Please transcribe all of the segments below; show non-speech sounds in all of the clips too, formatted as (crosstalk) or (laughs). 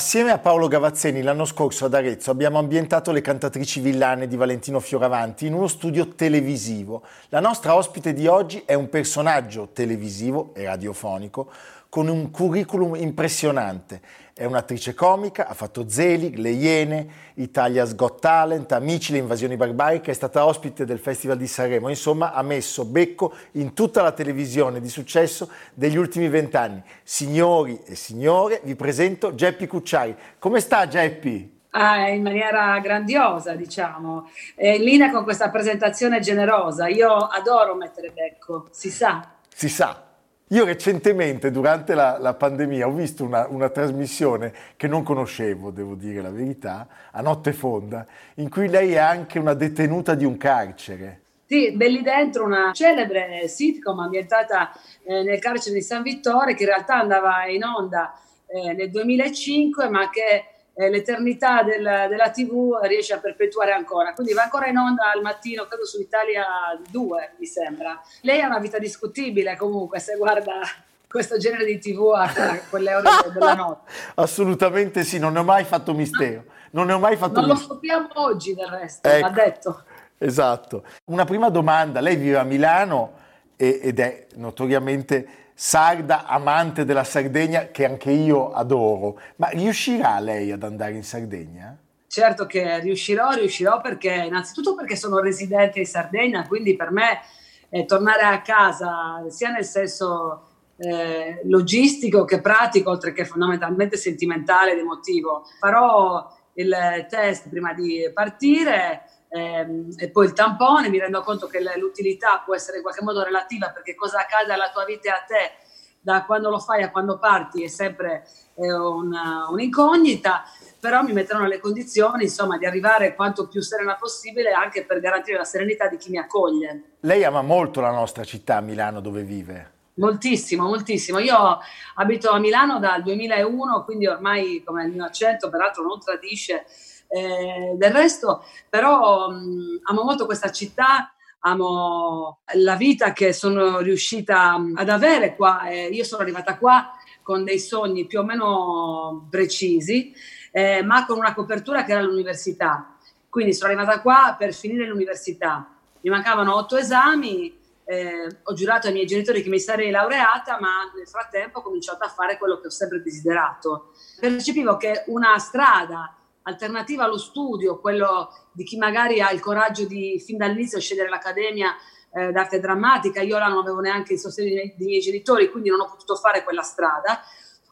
Assieme a Paolo Gavazzeni l'anno scorso ad Arezzo abbiamo ambientato le cantatrici villane di Valentino Fioravanti in uno studio televisivo. La nostra ospite di oggi è un personaggio televisivo e radiofonico con un curriculum impressionante. È un'attrice comica, ha fatto Zelig, Le Iene, Italia's Got Talent, Amici, le invasioni barbariche, è stata ospite del Festival di Sanremo, insomma ha messo becco in tutta la televisione di successo degli ultimi vent'anni. Signori e signore, vi presento Geppi Cucciari. Come sta Geppi? Ah, in maniera grandiosa, diciamo, eh, in linea con questa presentazione generosa. Io adoro mettere becco, si sa. Si sa. Io recentemente, durante la, la pandemia, ho visto una, una, trasmissione che non conoscevo, devo dire la verità, a Notte Fonda, in cui lei è anche una detenuta di un carcere. Sì, Belli Dentro, una celebre sitcom ambientata eh, nel carcere di San Vittore, che in realtà andava in onda eh, nel 2005, ma che eh, l'eternità del, della TV riesce a perpetuare ancora. Quindi va ancora in onda al mattino, credo su Italia 2, mi sembra. Lei ha una vita discutibile comunque, se guarda questo genere di TV a quelle ore della (laughs) notte. Assolutamente sì, non ne ho mai fatto mistero. Non ne ho mai fatto Non lo scopriamo oggi del resto, ecco, ha detto. Esatto. Una prima domanda, lei vive a Milano ed è notoriamente sarda, amante della Sardegna, che anche io adoro. Ma riuscirà lei ad andare in Sardegna? Certo che riuscirò, riuscirò perché innanzitutto perché sono residente in Sardegna, quindi per me eh, tornare a casa sia nel senso eh, logistico che pratico, oltre che fondamentalmente sentimentale ed emotivo. Farò il test prima di partire ehm, e poi il tampone, mi rendo conto che l'utilità può essere in qualche modo relativa perché cosa accade alla tua vita e a te da quando lo fai a quando parti è sempre eh, una, un'incognita, però mi metteranno nelle condizioni insomma, di arrivare quanto più serena possibile anche per garantire la serenità di chi mi accoglie. Lei ama molto la nostra città, Milano, dove vive? Moltissimo, moltissimo. Io abito a Milano dal 2001, quindi ormai come il mio accento peraltro non tradisce eh, del resto, però mh, amo molto questa città, amo la vita che sono riuscita ad avere qua. Eh, io sono arrivata qua con dei sogni più o meno precisi, eh, ma con una copertura che era l'università. Quindi sono arrivata qua per finire l'università. Mi mancavano otto esami, eh, ho giurato ai miei genitori che mi sarei laureata, ma nel frattempo ho cominciato a fare quello che ho sempre desiderato. Percepivo che una strada alternativa allo studio, quello di chi magari ha il coraggio di fin dall'inizio scegliere l'accademia eh, d'arte drammatica, io là non avevo neanche il sostegno dei, dei miei genitori, quindi non ho potuto fare quella strada,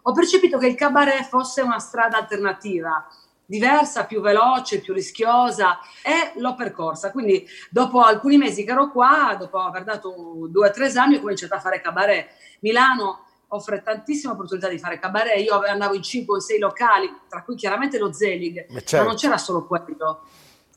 ho percepito che il cabaret fosse una strada alternativa, diversa, più veloce, più rischiosa e l'ho percorsa. Quindi dopo alcuni mesi che ero qua, dopo aver dato due o tre esami, ho cominciato a fare cabaret. Milano offre tantissime opportunità di fare cabaret. Io andavo in 5 o 6 locali, tra cui chiaramente lo Zelig, certo. ma non c'era solo quello.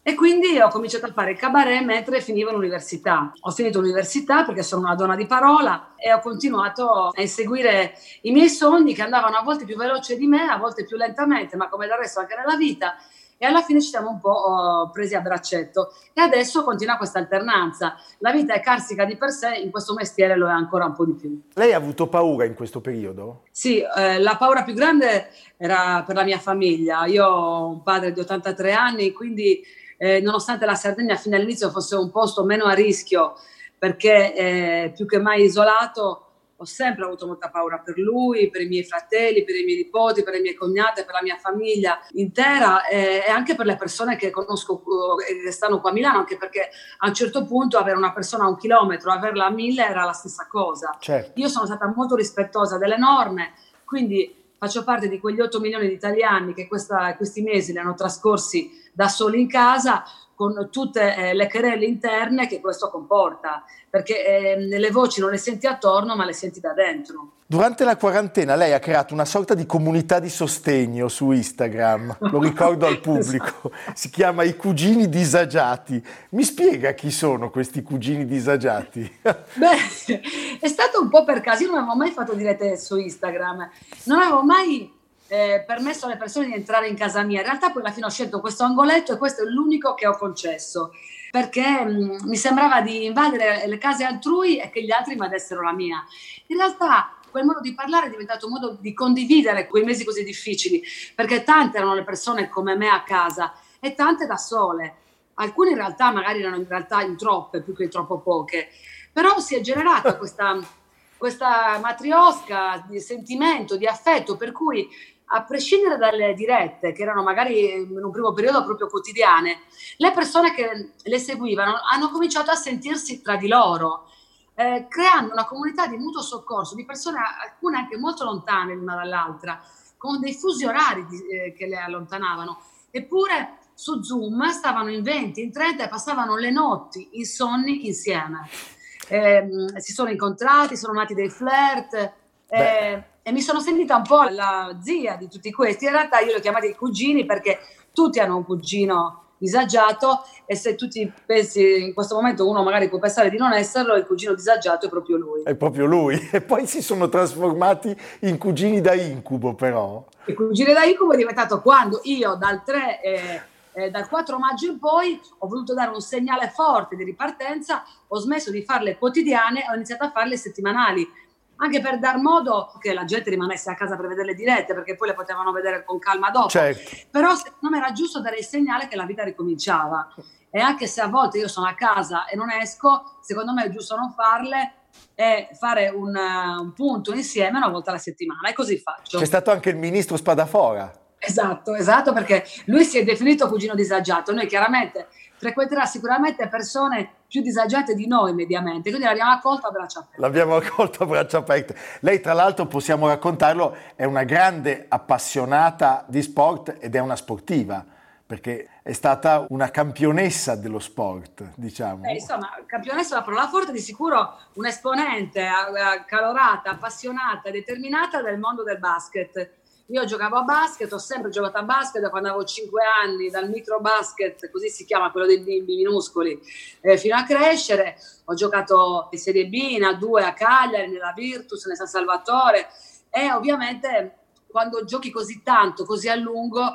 E quindi ho cominciato a fare il cabaret mentre finivo l'università. Ho finito l'università perché sono una donna di parola e ho continuato a inseguire i miei sogni che andavano a volte più veloce di me, a volte più lentamente, ma come del resto anche nella vita e alla fine ci siamo un po' oh, presi a braccetto e adesso continua questa alternanza. La vita è carsica di per sé, in questo mestiere lo è ancora un po' di più. Lei ha avuto paura in questo periodo? Sì, eh, la paura più grande era per la mia famiglia. Io ho un padre di 83 anni, quindi eh, nonostante la Sardegna fino all'inizio fosse un posto meno a rischio, perché eh, più che mai isolato, ho sempre avuto molta paura per lui, per i miei fratelli, per i miei nipoti, per le mie cognate, per la mia famiglia intera e, e anche per le persone che conosco e eh, che stanno qua a Milano, anche perché a un certo punto avere una persona a un chilometro, averla a mille era la stessa cosa. Certo. Io sono stata molto rispettosa delle norme, quindi faccio parte di quegli 8 milioni di italiani che questa, questi mesi li hanno trascorsi da soli in casa, con tutte eh, le querelle interne che questo comporta, perché eh, le voci non le senti attorno ma le senti da dentro. Durante la quarantena lei ha creato una sorta di comunità di sostegno su Instagram, lo ricordo al (laughs) pubblico, si chiama I Cugini Disagiati. Mi spiega chi sono questi cugini disagiati? (laughs) Beh, è stato un po' per caso, io non avevo mai fatto dirette su Instagram, non avevo mai eh, permesso alle persone di entrare in casa mia. In realtà poi alla fine ho scelto questo angoletto e questo è l'unico che ho concesso, perché mh, mm, mi sembrava di invadere le case altrui e che gli altri invadessero la mia. In realtà quel modo di parlare è diventato un modo di condividere quei mesi così difficili, perché tante erano le persone come me a casa e tante da sole. Alcune in realtà magari erano in realtà in troppe, più che in troppo poche. Però si è generata questa, questa matriosca di sentimento, di affetto, per cui a prescindere dalle dirette, che erano magari in un primo periodo proprio quotidiane, le persone che le seguivano hanno cominciato a sentirsi tra di loro, eh, creando una comunità di mutuo soccorso di persone, alcune anche molto lontane l'una dall'altra, con dei fusionari di, eh, che le allontanavano. Eppure su Zoom stavano in 20, in 30 e passavano le notti insonni insieme. Eh, si sono incontrati, sono nati dei flirt. Eh, e mi sono sentita un po' la zia di tutti questi. In realtà io li ho chiamati i cugini perché tutti hanno un cugino disagiato e se tu ti pensi in questo momento uno magari può pensare di non esserlo, il cugino disagiato è proprio lui. È proprio lui (laughs) e poi si sono trasformati in cugini da incubo però. Il cugino da incubo è diventato quando io dal 3 eh, eh, dal 4 maggio in poi ho voluto dare un segnale forte di ripartenza, ho smesso di farle quotidiane, ho iniziato a farle settimanali anche per dar modo che la gente rimanesse a casa per vedere le dirette, perché poi le potevano vedere con calma dopo. Certo. Però secondo me era giusto dare il segnale che la vita ricominciava. E anche se a volte io sono a casa e non esco, secondo me è giusto non farle e fare un, un punto insieme una volta alla settimana. E così faccio. C'è stato anche il ministro Spadafora. Esatto, esatto, perché lui si è definito cugino disagiato. Noi chiaramente frequenterà sicuramente persone più disagiate di noi mediamente, quindi l'abbiamo accolto a braccia aperte. L'abbiamo accolto a braccia aperte. Lei tra l'altro, possiamo raccontarlo, è una grande appassionata di sport ed è una sportiva perché è stata una campionessa dello sport, diciamo. Eh, insomma, campionessa la parola forte, di sicuro un'esponente calorata, appassionata, determinata del mondo del basket io giocavo a basket, ho sempre giocato a basket da quando avevo 5 anni, dal micro basket, così si chiama quello dei bimbi minuscoli, eh, fino a crescere. Ho giocato in Serie B, in A2 a Cagliari, nella Virtus, nel San Salvatore e ovviamente quando giochi così tanto, così a lungo,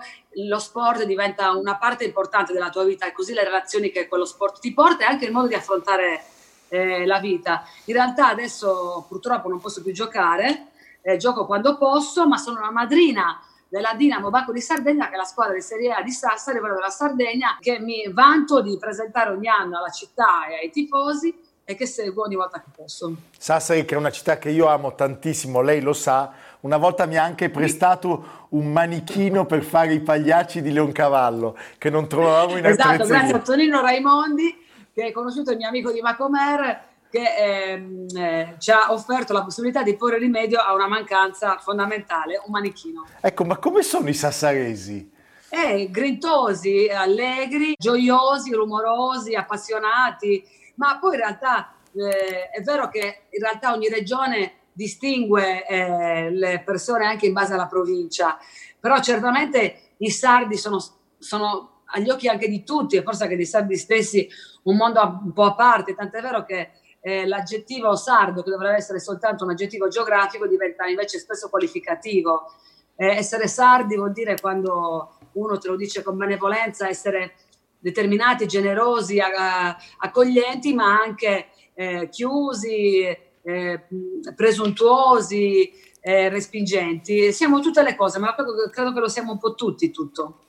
lo sport diventa una parte importante della tua vita e così le relazioni che quello sport ti porta e anche il modo di affrontare eh, la vita. In realtà adesso purtroppo non posso più giocare eh, gioco quando posso, ma sono la madrina della Dinamo Bacco di Sardegna, che è la squadra di Serie A di Sassari, quella della Sardegna, che mi vanto di presentare ogni anno alla città e ai tifosi e che seguo ogni volta che posso. Sassari, che è una città che io amo tantissimo, lei lo sa, una volta mi ha anche prestato un manichino per fare i pagliacci di Leoncavallo, che non trovavamo in Esatto, grazie a Tonino Raimondi, che è conosciuto il mio amico di Macomer, che ehm, eh, ci ha offerto la possibilità di porre rimedio a una mancanza fondamentale, un manichino. Ecco, ma come sono i sassaresi? Eh, grintosi, allegri, gioiosi, rumorosi, appassionati, ma poi in realtà eh, è vero che in realtà ogni regione distingue eh, le persone anche in base alla provincia, però certamente i sardi sono, sono agli occhi anche di tutti e forse anche dei sardi stessi un mondo un po' a parte, tant'è vero che eh, l'aggettivo sardo, che dovrebbe essere soltanto un aggettivo geografico, diventa invece spesso qualificativo. Eh, essere sardi vuol dire quando uno te lo dice con benevolenza, essere determinati, generosi, a, accoglienti, ma anche eh, chiusi, eh, presuntuosi, eh, respingenti. Siamo tutte le cose, ma credo, credo che lo siamo un po' tutti tutto.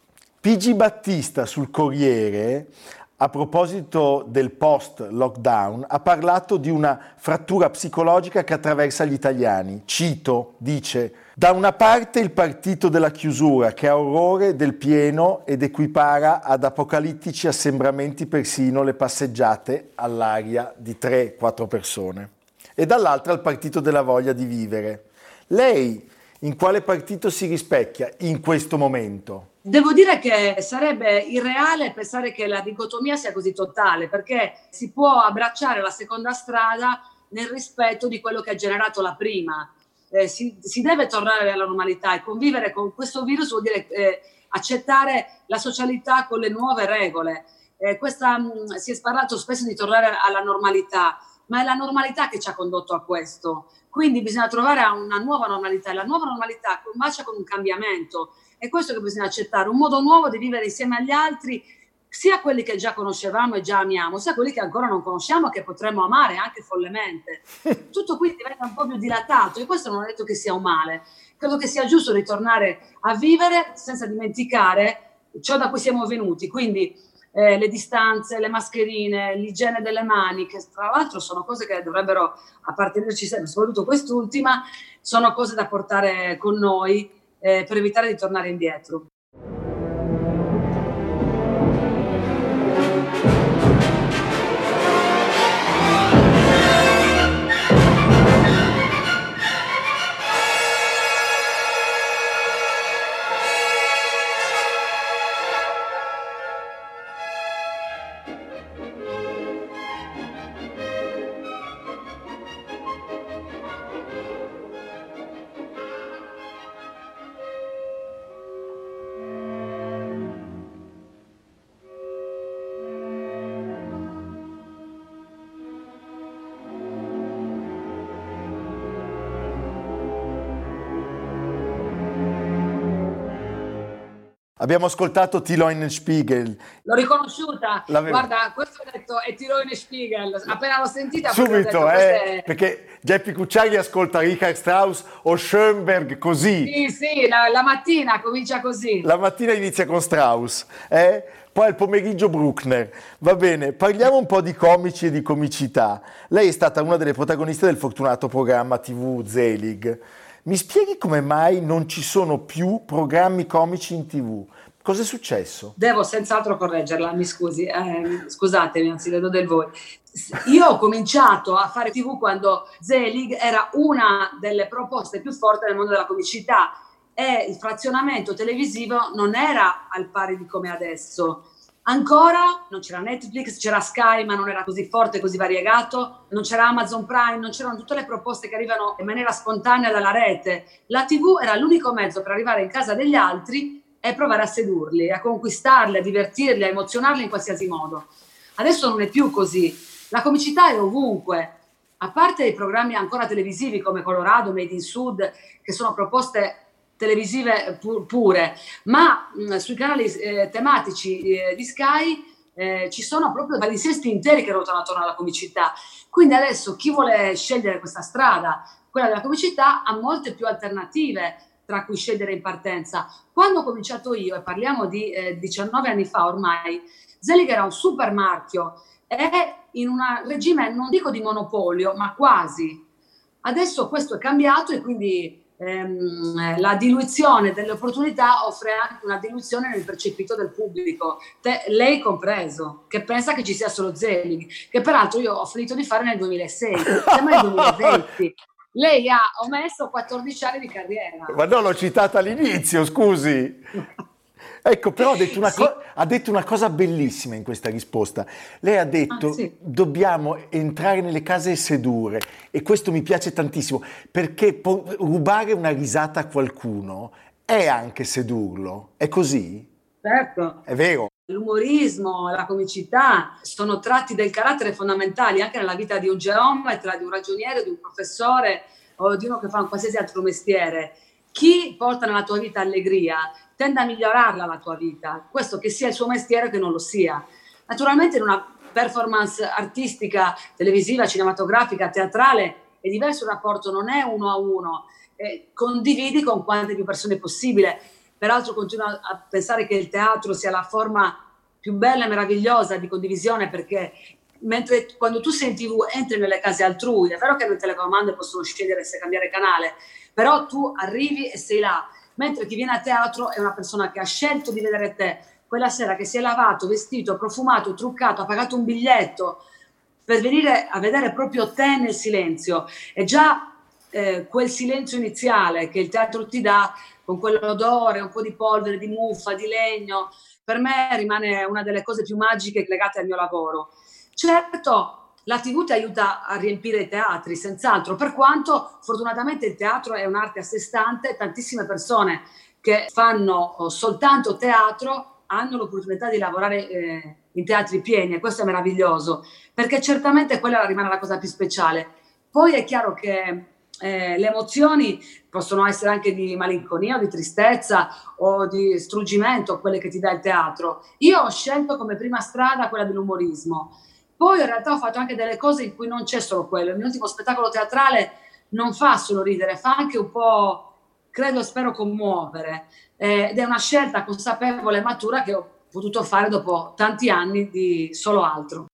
Pigi Battista sul Corriere a proposito del post-lockdown, ha parlato di una frattura psicologica che attraversa gli italiani. Cito, dice, da una parte il partito della chiusura che ha orrore del pieno ed equipara ad apocalittici assembramenti persino le passeggiate all'aria di 3-4 persone. E dall'altra il partito della voglia di vivere. Lei in quale partito si rispecchia in questo momento? Devo dire che sarebbe irreale pensare che la dicotomia sia così totale, perché si può abbracciare la seconda strada nel rispetto di quello che ha generato la prima. Eh, si, si, deve tornare alla normalità e convivere con questo virus vuol dire eh, accettare la socialità con le nuove regole. Eh, questa, mh, mm, si è parlato spesso di tornare alla normalità, ma è la normalità che ci ha condotto a questo. Quindi bisogna trovare una nuova normalità e la nuova normalità combacia con un cambiamento. È questo che bisogna accettare, un modo nuovo di vivere insieme agli altri, sia quelli che già conoscevamo e già amiamo, sia quelli che ancora non conosciamo e che potremmo amare anche follemente. (laughs) Tutto qui diventa un po' più dilatato e questo non è detto che sia un male. Credo che sia giusto ritornare a vivere senza dimenticare ciò da cui siamo venuti. Quindi eh, le distanze, le mascherine, l'igiene delle mani, che tra l'altro sono cose che dovrebbero appartenerci sempre, soprattutto quest'ultima, sono cose da portare con noi eh, per evitare di tornare indietro. Abbiamo ascoltato Tiloin Spiegel. L'ho riconosciuta. L'avevo. Guarda, questo ho detto è Tiloin Spiegel. Appena l'ho sentita, subito, detto, eh, è... perché Geppi Cucciari ascolta Richard Strauss o Schoenberg così. Sì, sì, la, la, mattina comincia così. La mattina inizia con Strauss, eh? poi al pomeriggio Bruckner. Va bene, parliamo un po' di comici e di comicità. Lei è stata una delle protagoniste del fortunato programma TV Zelig. Mi spieghi come mai non ci sono più programmi comici in tv? Cosa è successo? Devo senz'altro correggerla, mi scusi, eh, scusatemi, anzi le do del voi. Io ho cominciato a fare tv quando Zelig era una delle proposte più forti nel mondo della comicità e il frazionamento televisivo non era al pari di come adesso Ancora non c'era Netflix, c'era Sky, ma non era così forte, così variegato, non c'era Amazon Prime, non c'erano tutte le proposte che arrivano in maniera spontanea dalla rete. La TV era l'unico mezzo per arrivare in casa degli altri e provare a sedurli, a conquistarli, a divertirli, a emozionarli in qualsiasi modo. Adesso non è più così. La comicità è ovunque. A parte i programmi ancora televisivi come Colorado, Made in Sud, che sono proposte televisive pu- pure, ma mh, sui canali eh, tematici eh, di Sky eh, ci sono proprio palinsesti interi che ruotano attorno alla comicità. Quindi adesso chi vuole scegliere questa strada, quella della comicità, ha molte più alternative tra cui scegliere in partenza. Quando ho cominciato io, e parliamo di 19 eh, anni fa ormai, Zelig era un super marchio e in un regime non dico di monopolio, ma quasi. Adesso questo è cambiato e quindi ehm, la diluizione delle opportunità offre anche una diluizione nel percepito del pubblico, Te, lei compreso, che pensa che ci sia solo Zelig, che peraltro io ho finito di fare nel 2006, siamo nel 2020. (laughs) Lei ha omesso 14 anni di carriera. Ma no, l'ho citata all'inizio, scusi. Ecco, però ha (laughs) detto, sì. co- ha detto, una cosa bellissima in questa risposta. Lei ha detto, ah, sì. dobbiamo entrare nelle case e sedurre. E questo mi piace tantissimo, perché po- rubare una risata a qualcuno è anche sedurlo. È così? Certo. È vero. L'umorismo, la comicità sono tratti del carattere fondamentali anche nella vita di un geometra, di un ragioniere, di un professore o di uno che fa un qualsiasi altro mestiere. Chi porta nella tua vita allegria tende a migliorarla la tua vita, questo che sia il suo mestiere o che non lo sia. Naturalmente in una performance artistica, televisiva, cinematografica, teatrale è diverso il rapporto, non è uno a uno, eh, condividi con quante più persone possibile. Peraltro continuo a pensare che il teatro sia la forma più bella e meravigliosa di condivisione perché mentre quando tu sei in tv entri nelle case altrui, è vero che le telecomande possono scegliere se cambiare canale, però tu arrivi e sei là, mentre chi viene a teatro è una persona che ha scelto di vedere te quella sera, che si è lavato, vestito, profumato, truccato, ha pagato un biglietto per venire a vedere proprio te nel silenzio. E già eh, quel silenzio iniziale che il teatro ti dà, con quell'odore, un po' di polvere, di muffa, di legno, per me rimane una delle cose più magiche legate al mio lavoro. Certo, la TV ti aiuta a riempire i teatri, senz'altro, per quanto fortunatamente il teatro è un'arte a sé stante, tantissime persone che fanno oh, soltanto teatro hanno l'opportunità di lavorare eh, in teatri pieni e questo è meraviglioso, perché certamente quella rimane la cosa più speciale. Poi è chiaro che eh, le emozioni possono essere anche di malinconia o di tristezza o di struggimento, quelle che ti dà il teatro. Io ho scelto come prima strada quella dell'umorismo poi in realtà ho fatto anche delle cose in cui non c'è solo quello. Il mio ultimo spettacolo teatrale non fa solo ridere, fa anche un po', credo e spero, commuovere. Eh, ed è una scelta consapevole e matura che ho potuto fare dopo tanti anni di solo altro.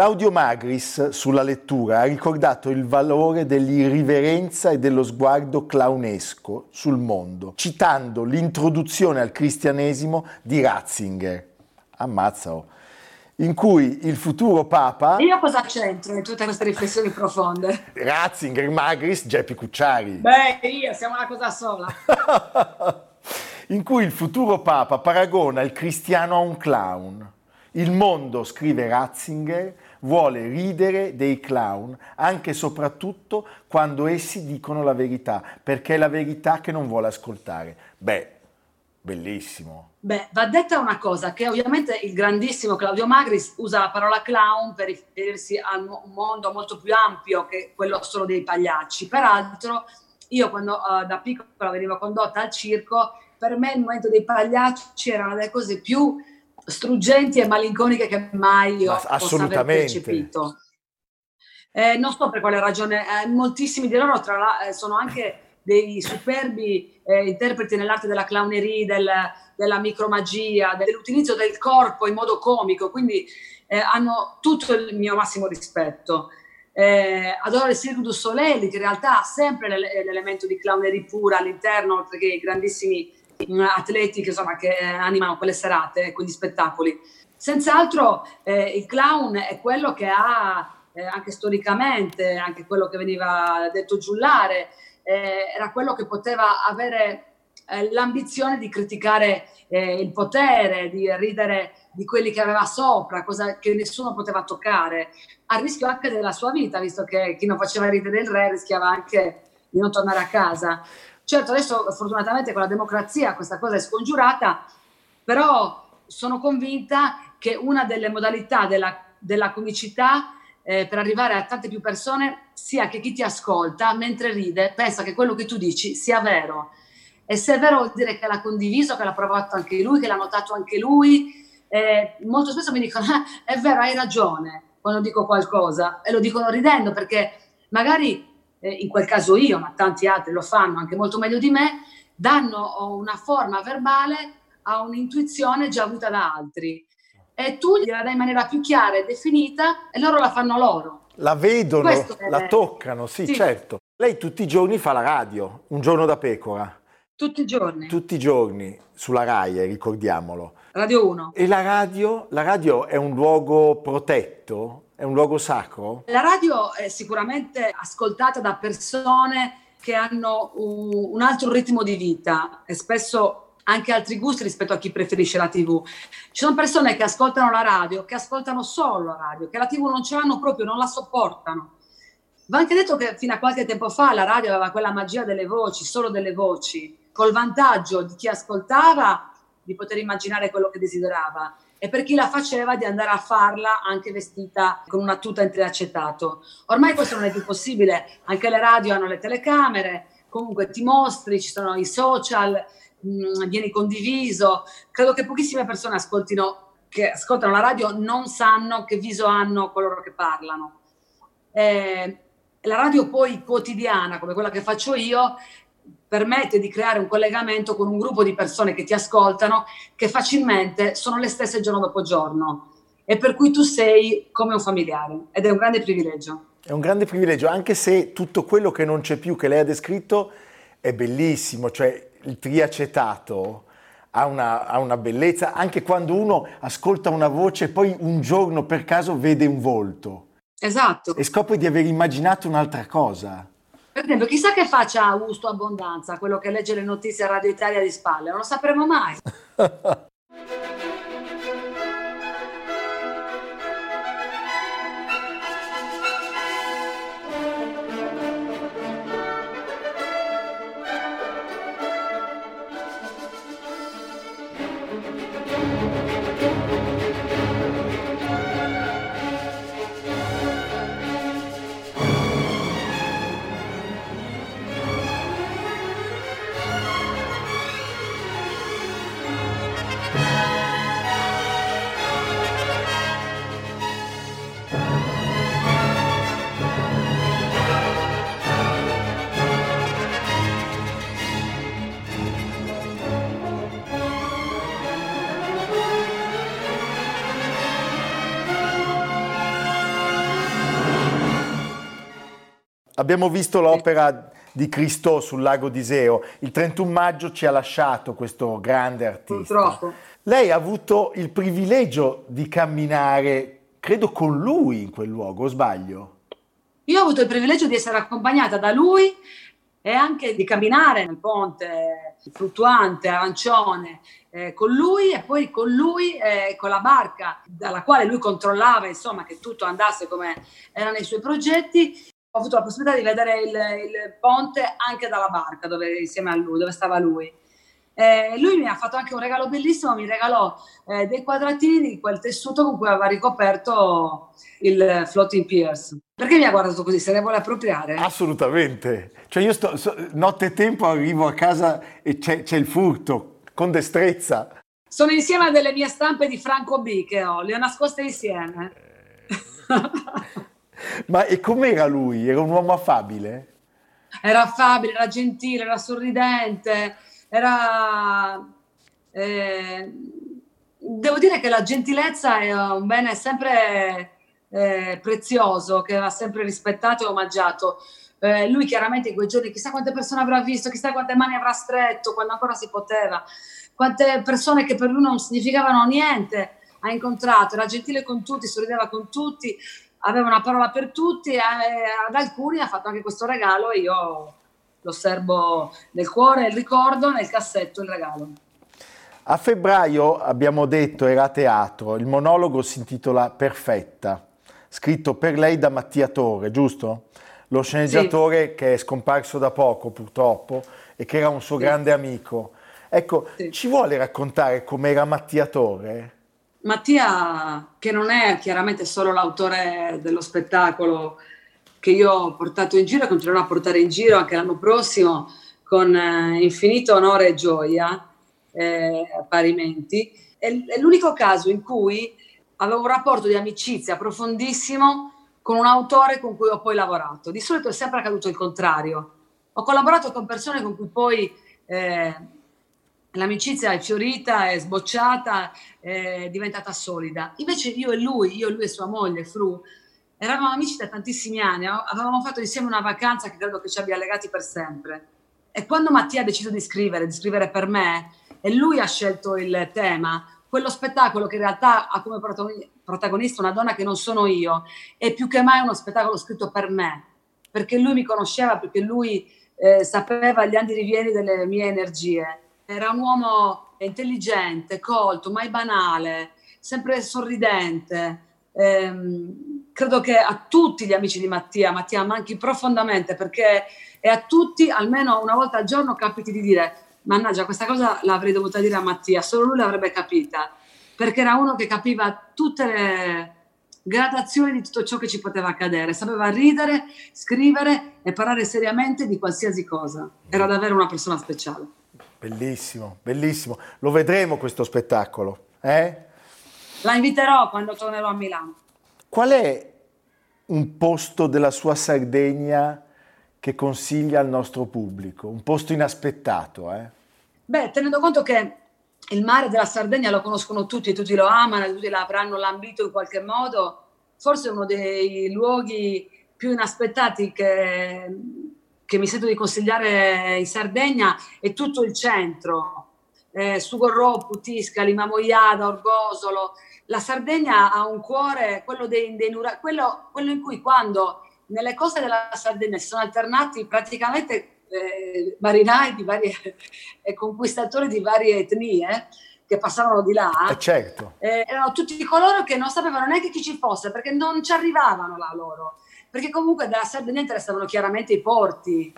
Claudio Magris sulla lettura ha ricordato il valore dell'irriverenza e dello sguardo clownesco sul mondo, citando l'introduzione al cristianesimo di Ratzinger. Ammazza, oh in cui il futuro Papa... Io cosa c'entro in tutte queste riflessioni profonde? (laughs) Ratzinger, Magris, Geppi Cucciari. Beh, io, siamo una cosa sola. (laughs) in cui il futuro Papa paragona il cristiano a un clown. Il mondo, scrive Ratzinger, vuole ridere dei clown anche e soprattutto quando essi dicono la verità, perché è la verità che non vuole ascoltare. Beh, bellissimo. Beh, va detta una cosa, che ovviamente il grandissimo Claudio Magris usa la parola clown per riferirsi a un mondo molto più ampio che quello solo dei pagliacci. Peraltro, io quando uh, da piccola venivo condotta al circo, per me il momento dei pagliacci era una delle cose più struggenti e malinconiche che mai io possa aver percepito. Eh, non so per quale ragione, eh, moltissimi di loro la, eh, sono anche dei superbi eh, interpreti nell'arte della clownerie, del, della micromagia, dell'utilizzo del corpo in modo comico, quindi eh, hanno tutto il mio massimo rispetto. Eh, adoro il Cirque du Soleil, che in realtà ha sempre l'elemento di clownerie pura all'interno, oltre che i grandissimi atleti che, insomma, che eh, animano quelle serate, quegli spettacoli. Senz'altro eh, il clown è quello che ha, eh, anche storicamente, anche quello che veniva detto giullare, eh, era quello che poteva avere eh, l'ambizione di criticare eh, il potere, di ridere di quelli che aveva sopra, cosa che nessuno poteva toccare, a rischio anche della sua vita, visto che chi non faceva ridere il re rischiava anche di non tornare a casa. Certo, adesso fortunatamente con la democrazia questa cosa è scongiurata, però sono convinta che una delle modalità della, della comicità eh, per arrivare a tante più persone sia che chi ti ascolta mentre ride pensa che quello che tu dici sia vero. E se è vero vuol dire che l'ha condiviso, che l'ha provato anche lui, che l'ha notato anche lui. Eh, molto spesso mi dicono, ah, è vero, hai ragione quando dico qualcosa e lo dicono ridendo perché magari eh, in quel caso io, ma tanti altri lo fanno anche molto meglio di me, danno una forma verbale a un'intuizione già avuta da altri. E tu gliela dai in maniera più chiara e definita e loro la fanno loro. La vedono, è... la toccano, sì, sì, certo. Lei tutti i giorni fa la radio, un giorno da pecora. Tutti i giorni. Tutti i giorni, sulla RAI, ricordiamolo. Radio 1. E la radio, la radio è un luogo protetto, È un luogo sacro? La radio è sicuramente ascoltata da persone che hanno un, altro ritmo di vita e spesso anche altri gusti rispetto a chi preferisce la TV. Ci sono persone che ascoltano la radio, che ascoltano solo la radio, che la TV non ce l'hanno proprio, non la sopportano. Va anche detto che fino a qualche tempo fa la radio aveva quella magia delle voci, solo delle voci, col vantaggio di chi ascoltava di poter immaginare quello che desiderava e per chi la faceva di andare a farla anche vestita con una tuta in triacetato. Ormai questo non è più possibile, anche le radio hanno le telecamere, comunque ti mostri, ci sono i social, mh, mm, vieni condiviso. Credo che pochissime persone ascoltino, che ascoltano la radio non sanno che viso hanno coloro che parlano. Eh, la radio poi quotidiana, come quella che faccio io, permette di creare un collegamento con un gruppo di persone che ti ascoltano, che facilmente sono le stesse giorno dopo giorno e per cui tu sei come un familiare ed è un grande privilegio. È un grande privilegio, anche se tutto quello che non c'è più, che lei ha descritto, è bellissimo, cioè il triacetato ha una, ha una, bellezza anche quando uno ascolta una voce e poi un giorno per caso vede un volto. Esatto. E scopre di aver immaginato un'altra cosa. Per esempio, chissà che faccia Augusto Abbondanza, quello che legge le notizie a Radio Italia di spalle, non lo sapremo mai. (laughs) Abbiamo visto l'opera di Cristo sul lago d'Iseo. Il 31 maggio ci ha lasciato questo grande artista. Purtroppo. Lei ha avuto il privilegio di camminare, credo, con lui in quel luogo, o sbaglio? Io ho avuto il privilegio di essere accompagnata da lui e anche di camminare nel ponte fluttuante, arancione, eh, con lui e poi con lui eh, con la barca dalla quale lui controllava insomma che tutto andasse come erano i suoi progetti ho avuto la possibilità di vedere il, il ponte anche dalla barca dove, insieme a lui, dove stava lui. Eh, lui mi ha fatto anche un regalo bellissimo, mi regalò eh, dei quadratini di quel tessuto con cui aveva ricoperto il floating piers. Perché mi ha guardato così? Se ne vuole appropriare? Assolutamente. Cioè io sto, so, notte e tempo arrivo a casa e c'è, c'è il furto, con destrezza. Sono insieme a delle mie stampe di Franco B che ho, le ho nascoste insieme. (laughs) Ma e com'era lui? Era un uomo affabile? Era affabile, era gentile, era sorridente, era... Eh, devo dire che la gentilezza è un bene sempre eh, prezioso, che va sempre rispettato e omaggiato. Eh, lui chiaramente in quei giorni chissà quante persone avrà visto, chissà quante mani avrà stretto quando ancora si poteva, quante persone che per lui non significavano niente ha incontrato, era gentile con tutti, sorrideva con tutti aveva una parola per tutti, e ad alcuni ha fatto anche questo regalo e io lo serbo nel cuore il ricordo, nel cassetto il regalo. A febbraio abbiamo detto era a teatro, il monologo si intitola Perfetta, scritto per lei da Mattia Torre, giusto? Lo sceneggiatore sì. che è scomparso da poco purtroppo e che era un suo sì. grande amico. Ecco, sì. ci vuole raccontare com'era Mattia Torre? Mattia, che non è chiaramente solo l'autore dello spettacolo che io ho portato in giro e continuerò a portare in giro anche l'anno prossimo con eh, infinito onore e gioia, eh, parimenti, è, è l'unico caso in cui avevo un rapporto di amicizia profondissimo con un autore con cui ho poi lavorato. Di solito è sempre accaduto il contrario. Ho collaborato con persone con cui poi eh, l'amicizia è fiorita, è sbocciata, è diventata solida. Invece io e lui, io e lui e sua moglie, Fru, eravamo amici da tantissimi anni, avevamo fatto insieme una vacanza che credo che ci abbia legati per sempre. E quando Mattia ha deciso di scrivere, di scrivere per me, e lui ha scelto il tema, quello spettacolo che in realtà ha come protagonista, una donna che non sono io, è più che mai uno spettacolo scritto per me, perché lui mi conosceva, perché lui eh, sapeva gli andi rivieni delle mie energie. Era un uomo intelligente, colto, mai banale, sempre sorridente. Eh, credo che a tutti gli amici di Mattia, Mattia manchi profondamente perché e a tutti almeno una volta al giorno capiti di dire mannaggia questa cosa l'avrei dovuta dire a Mattia, solo lui l'avrebbe capita, perché era uno che capiva tutte le gradazioni di tutto ciò che ci poteva accadere, sapeva ridere, scrivere e parlare seriamente di qualsiasi cosa, era davvero una persona speciale. Bellissimo, bellissimo, lo vedremo questo spettacolo, eh? La inviterò quando tornerò a Milano. Qual è un posto della sua Sardegna che consiglia al nostro pubblico? Un posto inaspettato, eh? Beh, tenendo conto che il mare della Sardegna lo conoscono tutti, tutti lo amano, tutti l'avranno lambito in qualche modo, forse uno dei luoghi più inaspettati che, che mi sento di consigliare in Sardegna è tutto il centro, eh, Sugorro, Putiscali, Mamoiada, Orgosolo. La Sardegna ha un cuore, quello, dei, dei quello, quello in cui quando nelle coste della Sardegna si sono alternati praticamente eh, marinai di varie (laughs) eh, conquistatori di varie etnie che passavano di là. Eh certo. Eh, erano tutti coloro che non sapevano neanche chi ci fosse perché non ci arrivavano là loro. Perché comunque dalla Sardegna interessavano chiaramente i porti,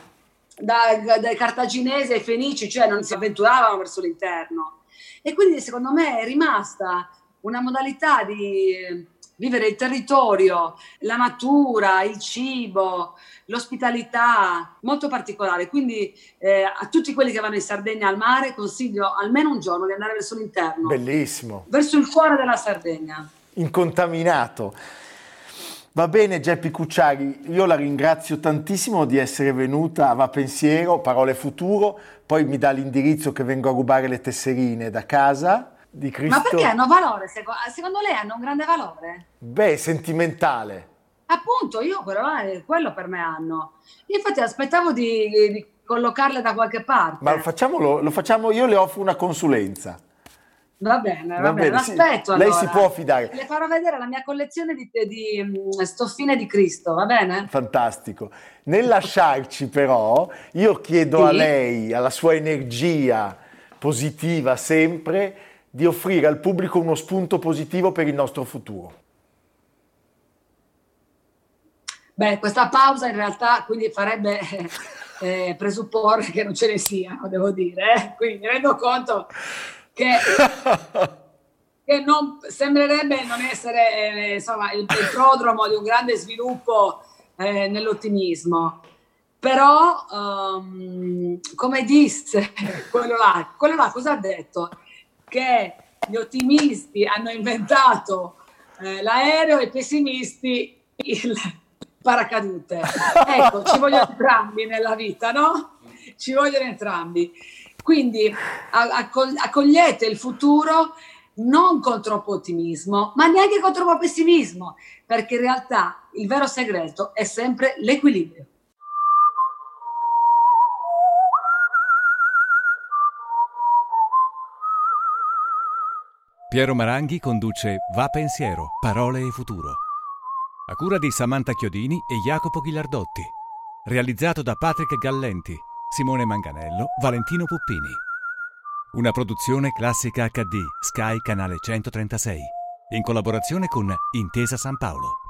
da, dai cartaginesi ai fenici, cioè non si avventuravano verso l'interno. E quindi secondo me è rimasta una modalità di vivere il territorio, la natura, il cibo, l'ospitalità, molto particolare. Quindi eh, a tutti quelli che vanno in Sardegna al mare consiglio almeno un giorno di andare verso l'interno. Bellissimo. Verso il cuore della Sardegna. Incontaminato. Va bene Geppi Cucciari, io la ringrazio tantissimo di essere venuta a Va Pensiero, Parole Futuro, poi mi dà l'indirizzo che vengo a rubare le tesserine da casa di Cristo. Ma perché hanno valore? Secondo lei hanno un grande valore? Beh, sentimentale. Appunto, io quello, quello per me hanno. Io infatti aspettavo di, di collocarle da qualche parte. Ma lo facciamo, lo facciamo, io le offro una consulenza. Va bene, va, va bene, l'aspetto. Sì. Lei si può fidare. Le farò vedere la mia collezione di, di mm, stoffine di Cristo, va bene? Fantastico. Nel lasciarci però, io chiedo sì. a lei, alla sua energia positiva sempre, di offrire al pubblico uno spunto positivo per il nostro futuro. Beh, questa pausa in realtà quindi farebbe (laughs) eh, presupporre che non ce ne siano, devo dire. Eh? Quindi mi rendo conto che, (laughs) che non, sembrerebbe non essere eh, insomma, il, il, prodromo di un grande sviluppo eh, nell'ottimismo. Però, um, come disse (laughs) quello là, quello là cosa ha detto? che gli ottimisti hanno inventato eh, l'aereo e i pessimisti il paracadute. Ecco, ci vogliono entrambi nella vita, no? Ci vogliono entrambi. Quindi accogliete il futuro non con troppo ottimismo, ma neanche con troppo pessimismo, perché in realtà il vero segreto è sempre l'equilibrio. Piero Maranghi conduce Va Pensiero, Parole e Futuro. A cura di Samantha Chiodini e Jacopo Ghilardotti. Realizzato da Patrick Gallenti, Simone Manganello, Valentino Puppini. Una produzione classica HD, Sky Canale 136. In collaborazione con Intesa San Paolo.